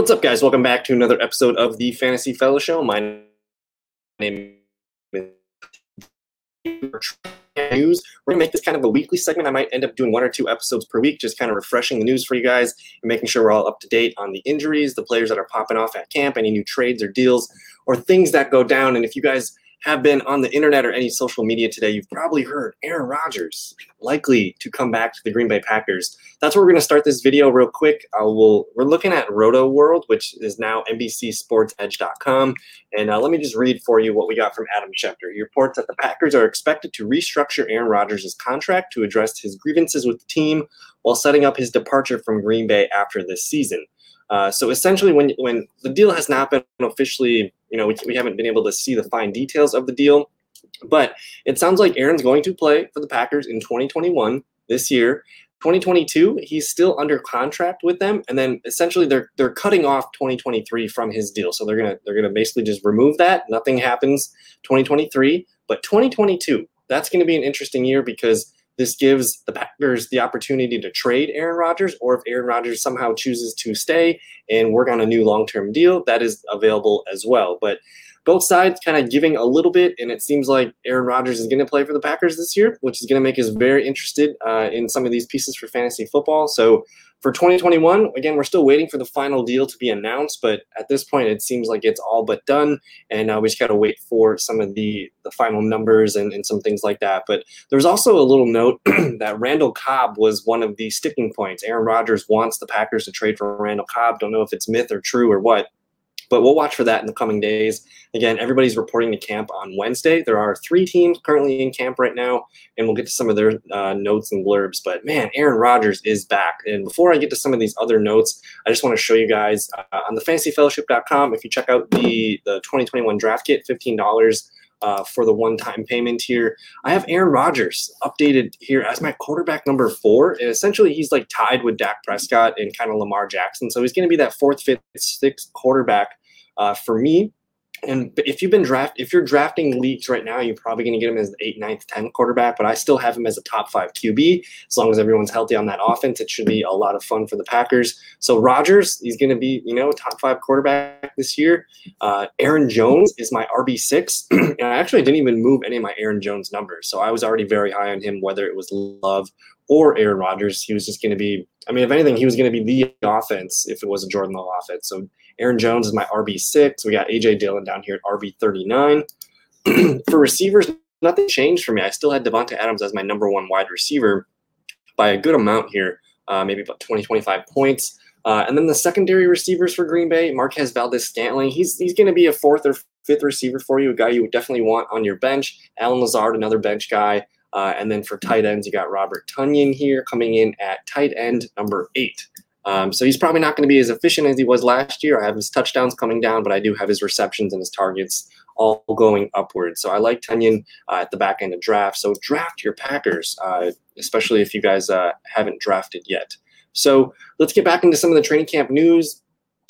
what's up, guys? Welcome back to another episode of the Fantasy Fellow Show. My name is news. We're gonna make this kind of a weekly segment. I might end up doing one or two episodes per week, just kind of refreshing the news for you guys and making sure we're all up to date on the injuries, the players that are popping off at camp, any new trades or deals, or things that go down. And if you guys have been on the internet or any social media today, you've probably heard Aaron Rodgers likely to come back to the Green Bay Packers. That's where we're going to start this video real quick. Uh, we'll, we're looking at Rotoworld, which is now NBCSportsEdge.com. And uh, let me just read for you what we got from Adam Schefter. He reports that the Packers are expected to restructure Aaron Rodgers' contract to address his grievances with the team while setting up his departure from Green Bay after this season. Uh, so essentially, when when the deal has not been officially, you know, we, we haven't been able to see the fine details of the deal, but it sounds like Aaron's going to play for the Packers in 2021 this year. 2022, he's still under contract with them, and then essentially they're they're cutting off 2023 from his deal. So they're gonna they're gonna basically just remove that. Nothing happens 2023, but 2022, that's gonna be an interesting year because this gives the Packers the opportunity to trade Aaron Rodgers, or if Aaron Rodgers somehow chooses to stay and work on a new long term deal, that is available as well. But both sides kind of giving a little bit, and it seems like Aaron Rodgers is going to play for the Packers this year, which is going to make us very interested uh, in some of these pieces for fantasy football. So for 2021, again, we're still waiting for the final deal to be announced, but at this point, it seems like it's all but done, and uh, we just got to wait for some of the the final numbers and, and some things like that. But there's also a little note that Randall Cobb was one of the sticking points. Aaron Rodgers wants the Packers to trade for Randall Cobb. Don't know if it's myth or true or what. But we'll watch for that in the coming days. Again, everybody's reporting to camp on Wednesday. There are three teams currently in camp right now, and we'll get to some of their uh, notes and blurbs. But man, Aaron Rodgers is back. And before I get to some of these other notes, I just want to show you guys uh, on the fantasyfellowship.com. If you check out the the 2021 draft kit, fifteen dollars. Uh, for the one-time payment here. I have Aaron Rodgers updated here as my quarterback number four, and essentially he's like tied with Dak Prescott and kind of Lamar Jackson. So he's going to be that fourth, fifth, sixth quarterback uh, for me, and if you've been draft, if you're drafting leagues right now, you're probably going to get him as the eight, ninth, 10 quarterback. But I still have him as a top five QB. As long as everyone's healthy on that offense, it should be a lot of fun for the Packers. So Rodgers, he's going to be, you know, top five quarterback this year. Uh, Aaron Jones is my RB six, and I actually didn't even move any of my Aaron Jones numbers. So I was already very high on him, whether it was Love or Aaron Rodgers. He was just going to be. I mean, if anything, he was going to be the offense if it was a Jordan Love offense. So Aaron Jones is my RB6. We got AJ Dillon down here at RB39. for receivers, nothing changed for me. I still had Davante Adams as my number one wide receiver by a good amount here, uh, maybe about 20, 25 points. Uh, and then the secondary receivers for Green Bay, Marquez Valdes-Scantling, he's he's going to be a fourth or fifth receiver for you, a guy you would definitely want on your bench. Allen Lazard, another bench guy. Uh, and then for tight ends, you got Robert Tonyan here coming in at tight end number eight. Um, so he's probably not going to be as efficient as he was last year. I have his touchdowns coming down, but I do have his receptions and his targets all going upward. So I like Tonyan uh, at the back end of draft. So draft your Packers, uh, especially if you guys uh, haven't drafted yet. So let's get back into some of the training camp news.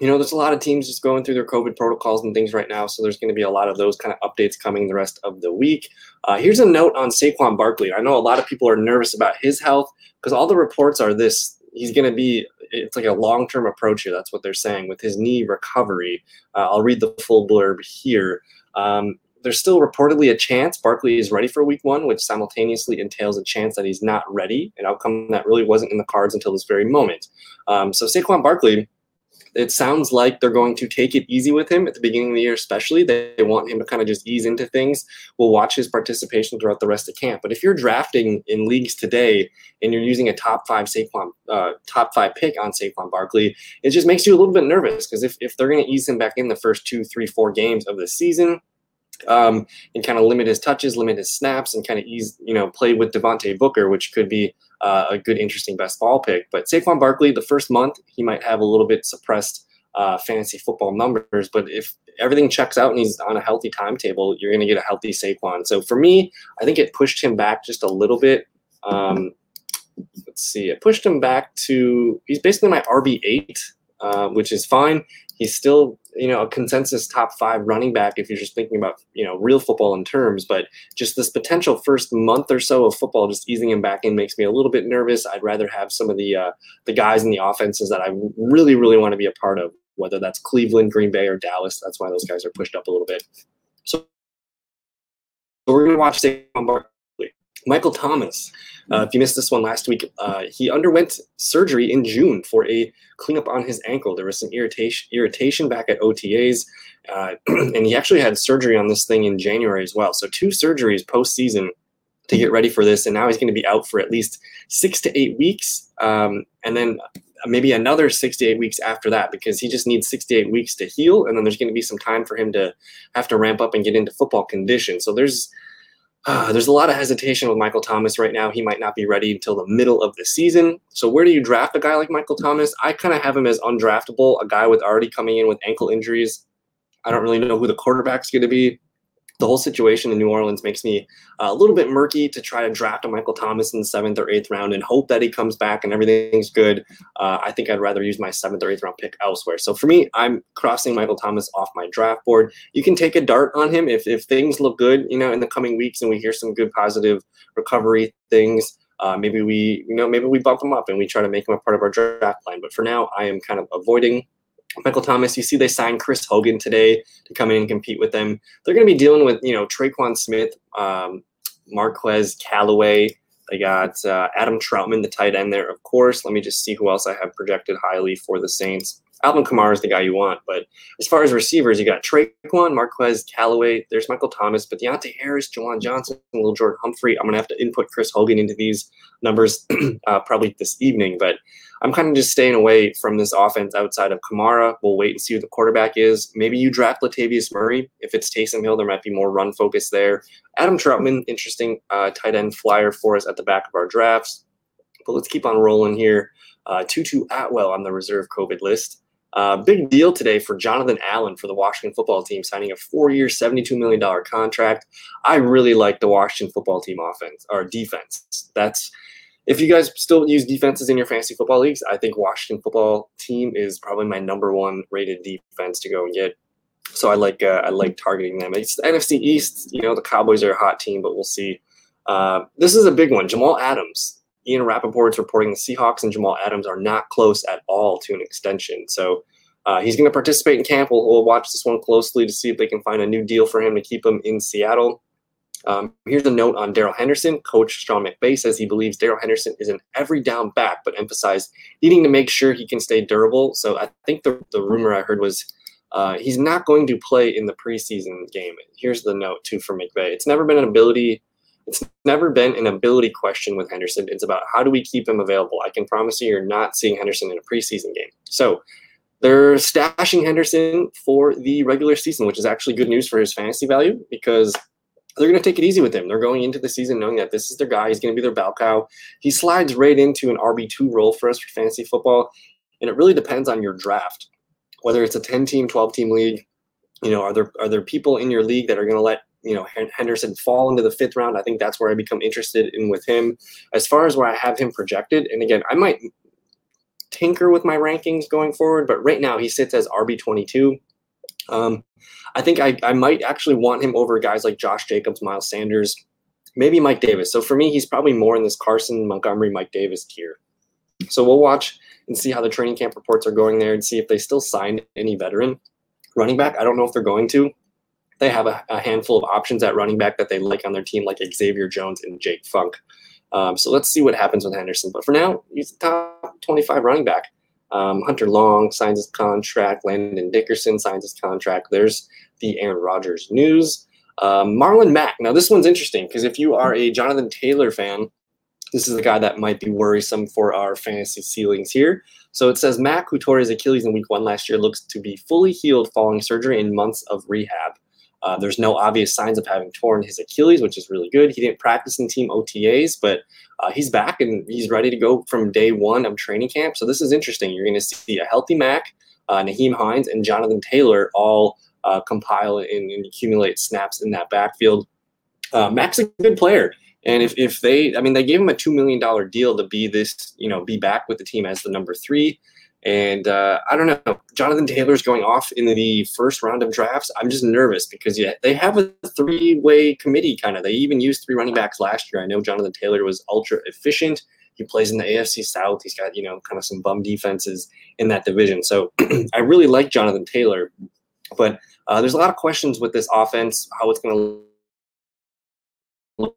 You know, there's a lot of teams just going through their COVID protocols and things right now. So there's going to be a lot of those kind of updates coming the rest of the week. Uh, here's a note on Saquon Barkley. I know a lot of people are nervous about his health because all the reports are this he's going to be it's like a long term approach here. That's what they're saying with his knee recovery. Uh, I'll read the full blurb here. Um, there's still reportedly a chance Barkley is ready for week one, which simultaneously entails a chance that he's not ready, an outcome that really wasn't in the cards until this very moment. Um, so Saquon Barkley it sounds like they're going to take it easy with him at the beginning of the year, especially. They, want him to kind of just ease into things. We'll watch his participation throughout the rest of camp. But if you're drafting in leagues today and you're using a top five Saquon, uh, top five pick on Saquon Barkley, it just makes you a little bit nervous because if, if they're going to ease him back in the first two, three, four games of the season, um, and kind of limit his touches, limit his snaps, and kind of ease, you know, play with Devontae Booker, which could be uh, a good, interesting best ball pick. But Saquon Barkley, the first month, he might have a little bit suppressed uh, fantasy football numbers. But if everything checks out and he's on a healthy timetable, you're going to get a healthy Saquon. So for me, I think it pushed him back just a little bit. Um, let's see, it pushed him back to he's basically my RB eight, uh, which is fine. He's still you know a consensus top five running back if you're just thinking about you know real football in terms but just this potential first month or so of football just easing him back in makes me a little bit nervous i'd rather have some of the uh, the guys in the offenses that i really really want to be a part of whether that's Cleveland, Green Bay, or Dallas. That's why those guys are pushed up a little bit. So we're going to watch Saquon Barkley. Michael Thomas. Uh, if you missed this one last week, uh, he underwent surgery in June for a cleanup on his ankle. There was some irritation irritation back at OTAs, uh, and he actually had surgery on this thing in January as well. So two surgeries postseason to get ready for this, and now he's going to be out for at least six to eight weeks, um, and then maybe another six to eight weeks after that because he just needs six to eight weeks to heal, and then there's going to be some time for him to have to ramp up and get into football condition. So there's uh, there's a lot of hesitation with Michael Thomas right now. He might not be ready until the middle of the season. So where do you draft a guy like Michael Thomas? I kind of have him as undraftable, a guy with already coming in with ankle injuries. I don't really know who the quarterback's going to be the whole situation in New Orleans makes me uh, a little bit murky to try to draft a Michael Thomas in the seventh or eighth round and hope that he comes back and everything's good. Uh, I think I'd rather use my seventh or eighth round pick elsewhere. So for me, I'm crossing Michael Thomas off my draft board. You can take a dart on him if, if things look good, you know, in the coming weeks and we hear some good positive recovery things. Uh, maybe we, you know, maybe we bump him up and we try to make him a part of our draft line. But for now, I am kind of avoiding Michael Thomas, you see they signed Chris Hogan today to come in and compete with them. They're going to be dealing with, you know, Tre'Quan Smith, um, Marquez Callaway. They got uh, Adam Trautman, the tight end there, of course. Let me just see who else I have projected highly for the Saints. Alvin Kamara is the guy you want. But as far as receivers, you got Tre'Quan, Marquez, Callaway. There's Michael Thomas, but Deonte Harris, Juwan Johnson, Little Jordan Humphrey. I'm going to have to input Chris Hogan into these numbers uh, probably this evening. But I'm kind of just staying away from this offense outside of Kamara. We'll wait and see who the quarterback is. Maybe you draft Latavius Murray. If it's Taysom Hill, there might be more run focus there. Adam Trautman, interesting uh, tight end flyer for us at the back of our drafts. But let's keep on rolling here. Uh, Tutu Atwell on the reserve COVID list. Uh, big deal today for Jonathan Allen for the Washington football team, signing a four-year, $72 million contract. I really like the Washington football team offense or defense. That's if you guys still use defenses in your fantasy football leagues, I think Washington football team is probably my number one rated defense to go and get. So I like uh, I like targeting them. It's the NFC East. You know the Cowboys are a hot team, but we'll see. Uh, this is a big one. Jamal Adams. Ian Rapoport's reporting the Seahawks and Jamal Adams are not close at all to an extension. So uh, he's going to participate in camp. We'll, we'll, watch this one closely to see if they can find a new deal for him to keep him in Seattle. Um, here's a note on Darrell Henderson. Coach Sean McVay says he believes Darrell Henderson is an every down back, but emphasized needing to make sure he can stay durable. So I think the, the rumor I heard was uh, he's not going to play in the preseason game. Here's the note too for McVay. It's never been an ability it's never been an ability question with Henderson. It's about how do we keep him available. I can promise you, you're not seeing Henderson in a preseason game. So they're stashing Henderson for the regular season, which is actually good news for his fantasy value because they're going to take it easy with him. They're going into the season knowing that this is their guy. He's going to be their bell cow. He slides right into an RB2 role for us for fantasy football. And it really depends on your draft, whether it's a 10 team, 12 team league. You know, are there are there people in your league that are going to let you know Henderson fall into the fifth round. I think that's where I become interested in with him. As far as where I have him projected, and again, I might tinker with my rankings going forward, but right now he sits as RB twenty two. Um, I think I, I might actually want him over guys like Josh Jacobs, Miles Sanders, maybe Mike Davis. So for me, he's probably more in this Carson Montgomery, Mike Davis tier. So we'll watch and see how the training camp reports are going there and see if they still signed any veteran running back. I don't know if they're going to they have a, a, handful of options at running back that they like on their team, like Xavier Jones and Jake Funk. Um, so let's see what happens with Henderson. But for now, he's the top 25 running back. Um, Hunter Long signs his contract. Landon Dickerson signs his contract. There's the Aaron Rodgers news. Um, Marlon Mack. Now, this one's interesting because if you are a Jonathan Taylor fan, this is a guy that might be worrisome for our fantasy ceilings here. So it says Mack, who tore his Achilles in week one last year, looks to be fully healed following surgery and months of rehab. Uh, there's no obvious signs of having torn his Achilles, which is really good. He didn't practice in team OTAs, but uh, he's back and he's ready to go from day one of training camp. So this is interesting. You're going to see a healthy Mack, uh, Nyheim Hines, and Jonathan Taylor all uh, compile and, and, accumulate snaps in that backfield. Uh, Mack's a good player. And if, if they, I mean, they gave him a $2 million deal to be this, you know, be back with the team as the number three. And uh, I don't know, Jonathan Taylor's going off in the first round of drafts. I'm just nervous because yeah, they have a three way committee kind of. They even used three running backs last year. I know Jonathan Taylor was ultra efficient. He plays in the AFC South. He's got, you know, kind of some bum defenses in that division. So I really like Jonathan Taylor, but uh, there's a lot of questions with this offense, how it's going to look.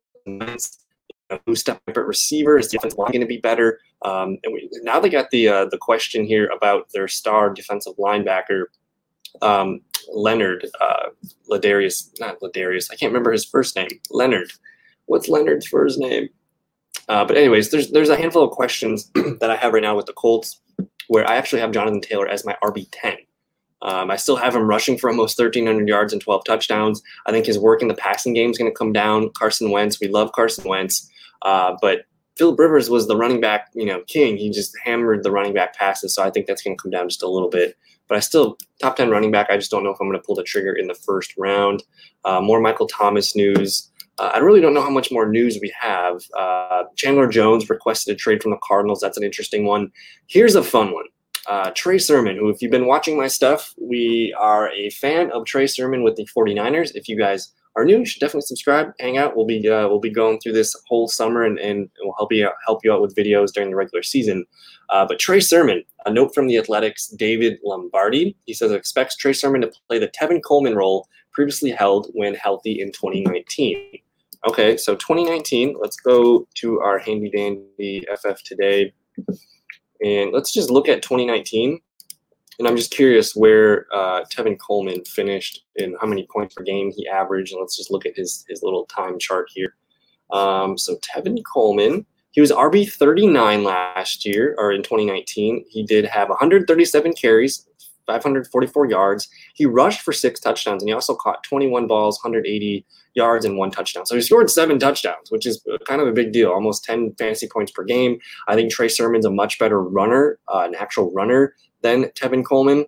Who step up at receiver? Is the line going to be better? Um, and we, now they got the uh, the question here about their star defensive linebacker, um, Leonard uh, Ladarius, not Ladarius. I can't remember his first name. Leonard. What's Leonard's first name? Uh, but anyways, there's there's a handful of questions that I have right now with the Colts, where I actually have Jonathan Taylor as my RB ten. Um, I still have him rushing for almost 1,300 yards and 12 touchdowns. I think his work in the passing game is going to come down. Carson Wentz, we love Carson Wentz, uh, but Philip Rivers was the running back, you know, king. He just hammered the running back passes, so I think that's going to come down just a little bit. But I still top 10 running back. I just don't know if I'm going to pull the trigger in the first round. Uh, more Michael Thomas news. Uh, I really don't know how much more news we have. Uh, Chandler Jones requested a trade from the Cardinals. That's an interesting one. Here's a fun one. Uh, Trey Sermon, who, if you've been watching my stuff, we are a fan of Trey Sermon with the 49ers. If you guys are new, you should definitely subscribe, hang out. We'll be uh, we'll be going through this whole summer, and, and we'll help you out, help you out with videos during the regular season. Uh, but Trey Sermon, a note from the Athletic's, David Lombardi, he says expects Trey Sermon to play the Tevin Coleman role previously held when healthy in 2019. Okay, so 2019, let's go to our handy dandy FF today. And let's just look at 2019. And I'm just curious where uh, Tevin Coleman finished and how many points per game he averaged. And let's just look at his, his little time chart here. Um, so Tevin Coleman, he was RB 39 last year or in 2019. He did have 137 carries, 544 yards. He rushed for six touchdowns, and he also caught 21 balls, 180 yards, and one touchdown. So he scored seven touchdowns, which is kind of a big deal, almost 10 fantasy points per game. I think Trey Sermon's a much better runner, uh, an actual runner than Tevin Coleman.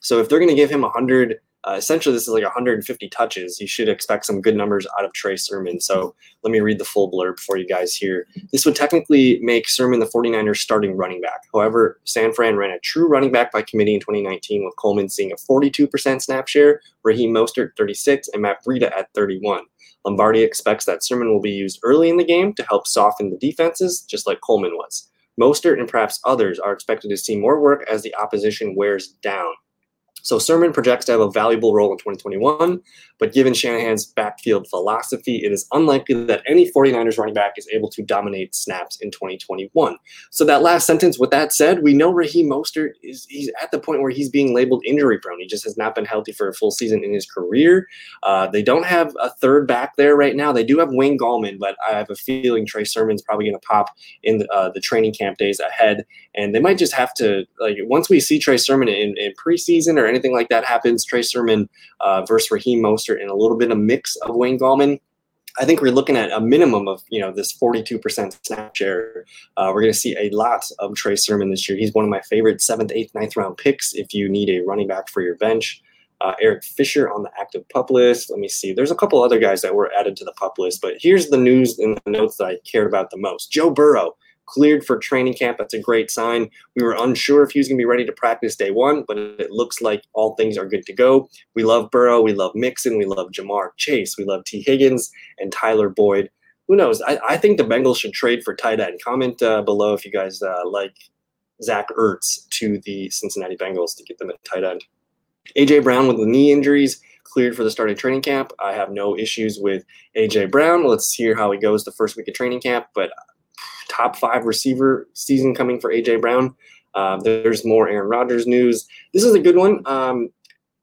So if they're going to give him 100 uh, essentially, this is like 150 touches. You should expect some good numbers out of Trey Sermon. So let me read the full blurb for you guys here. This would technically make Sermon the 49ers starting running back. However, San Fran ran a true running back by committee in 2019 with Coleman seeing a 42% snap share, Raheem Mostert 36, and Matt Breida at 31. Lombardi expects that Sermon will be used early in the game to help soften the defenses, just like Coleman was. Mostert and perhaps others are expected to see more work as the opposition wears down. So Sermon projects to have a valuable role in 2021, but given Shanahan's backfield philosophy, it is unlikely that any 49ers running back is able to dominate snaps in 2021. So that last sentence, with that said, we know Raheem Mostert is he's at the point where he's being labeled injury prone. He just has not been healthy for a full season in his career. Uh, they don't have a third back there right now. They do have Wayne Gallman, but I have a feeling Trey Sermon's probably going to pop in the, uh, the training camp days ahead, and they might just have to like once we see Trey Sermon in, in preseason or anything like that happens, Trey Sermon uh, versus Raheem Mostert and a little bit of mix of Wayne Gallman. I think we're looking at a minimum of you know this 42% snap share. Uh, we're going to see a lot of Trey Sermon this year. He's one of my favorite seventh, eighth, ninth round picks if you need a running back for your bench. Uh, Eric Fisher on the active pup list. Let me see. There's a couple other guys that were added to the pup list, but here's the news and the notes that I cared about the most. Joe Burrow cleared for training camp. That's a great sign. We were unsure if he was going to be ready to practice day one, but it looks like all things are good to go. We love Burrow. We love Mixon. We love Ja'Marr Chase. We love Tee Higgins and Tyler Boyd. Who knows? I, I think the Bengals should trade for tight end. Comment uh, below if you guys uh, like Zach Ertz to the Cincinnati Bengals to get them a tight end. AJ Brown with the knee injuries cleared for the start of training camp. I have no issues with AJ Brown. Let's hear how he goes the first week of training camp, but top five receiver season coming for AJ Brown. Uh, there's more Aaron Rodgers news. This is a good one. Um,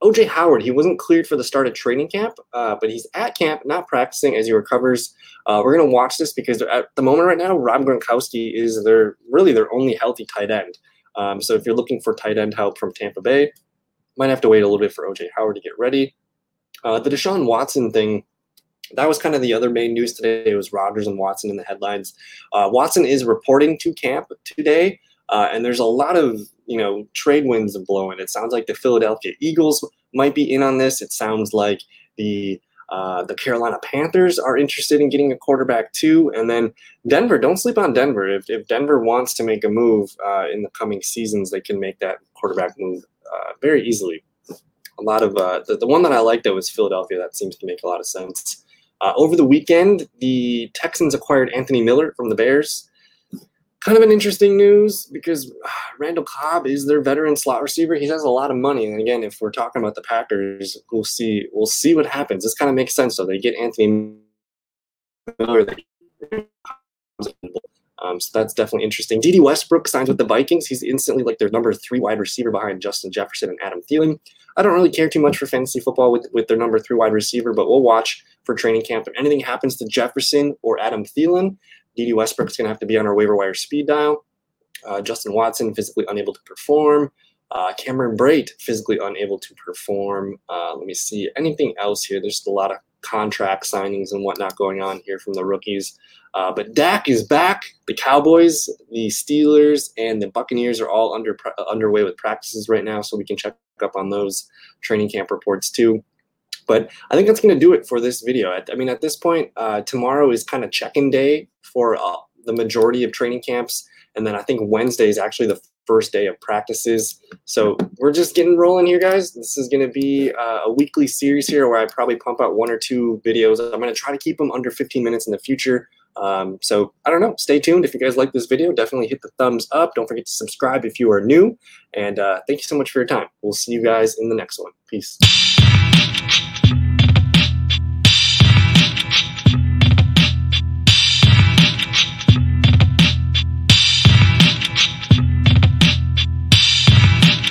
OJ Howard, he wasn't cleared for the start of training camp, uh, but he's at camp, not practicing as he recovers. Uh, we're going to watch this because at the moment right now, Rob Gronkowski is their really their only healthy tight end. Um, so if you're looking for tight end help from Tampa Bay, might have to wait a little bit for OJ Howard to get ready. Uh, the Deshaun Watson thing, that was kind of the other main news today. It was Rodgers and Watson in the headlines. Uh, Watson is reporting to camp today, uh, and there's a lot of you know trade winds blowing. It sounds like the Philadelphia Eagles might be in on this. It sounds like the uh, the Carolina Panthers are interested in getting a quarterback too, and then Denver. Don't sleep on Denver. If, if Denver wants to make a move uh, in the coming seasons, they can make that quarterback move uh, very easily. A lot of uh, the, the one that I liked that was Philadelphia. That seems to make a lot of sense. Uh, over the weekend, the Texans acquired Anthony Miller from the Bears. kind of an interesting news because uh, Randall Cobb is their veteran slot receiver. He has a lot of money, and again, if we're talking about the Packers, we'll see. We'll see what happens. This kind of makes sense. though. they get Anthony Miller. Um, so that's definitely interesting. Dede Westbrook signs with the Vikings. He's instantly like their number three wide receiver behind Justin Jefferson and Adam Thielen. I don't really care too much for fantasy football with, with their number three wide receiver, but we'll watch for training camp. If anything happens to Jefferson or Adam Thielen, Westbrook is going to have to be on our waiver wire speed dial. Uh, Justin Watson physically unable to perform. Uh, Cameron Brate physically unable to perform. Uh, let me see anything else here. There's a lot of contract signings and whatnot going on here from the rookies. Uh, but Dak is back. The Cowboys, the Steelers, and the Buccaneers are all under underway with practices right now, so we can check up on those training camp reports too. But I think that's going to do it for this video. I, I mean, at this point, uh, tomorrow is kind of check-in day for uh, the majority of training camps, and then I think Wednesday is actually the first day of practices. So we're just getting rolling here, guys. This is going to be uh, a weekly series here where I probably pump out one or two videos. I'm going to try to keep them under 15 minutes in the future. Um, so I don't know. Stay tuned. If you guys like this video, definitely hit the thumbs up. Don't forget to subscribe if you are new. And uh, thank you so much for your time. We'll see you guys in the next one. Peace.